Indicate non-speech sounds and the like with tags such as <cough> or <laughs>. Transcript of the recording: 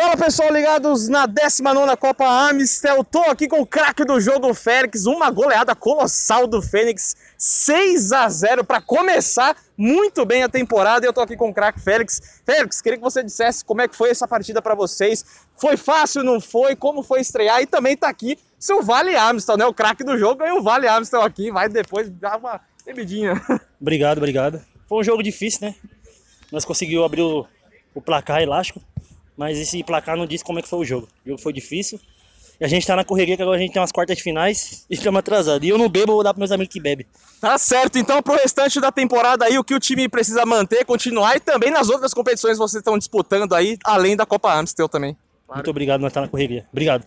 Fala pessoal, ligados na 19 Copa Amistel. Tô aqui com o craque do jogo, Félix. Uma goleada colossal do Fênix, 6 a 0 para começar muito bem a temporada. E eu tô aqui com o craque Félix. Félix, queria que você dissesse como é que foi essa partida para vocês. Foi fácil, não foi? Como foi estrear? E também tá aqui seu Vale Amistel, né? O craque do jogo ganhou o Vale Amistel aqui. Vai depois dar uma bebidinha. <laughs> Obrigado, obrigado. Foi um jogo difícil, né? Nós conseguimos abrir o, o placar elástico. Mas esse placar não diz como é que foi o jogo. O jogo foi difícil. E a gente tá na correria que agora a gente tem umas quartas de finais e estamos atrasados. E eu não bebo, vou dar pros meus amigos que bebem. Tá certo, então pro restante da temporada aí, o que o time precisa manter, continuar e também nas outras competições que vocês estão disputando aí, além da Copa Amstel também. Muito obrigado, nós tá na correria. Obrigado.